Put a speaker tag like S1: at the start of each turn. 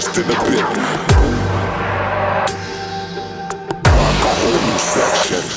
S1: down, in the section.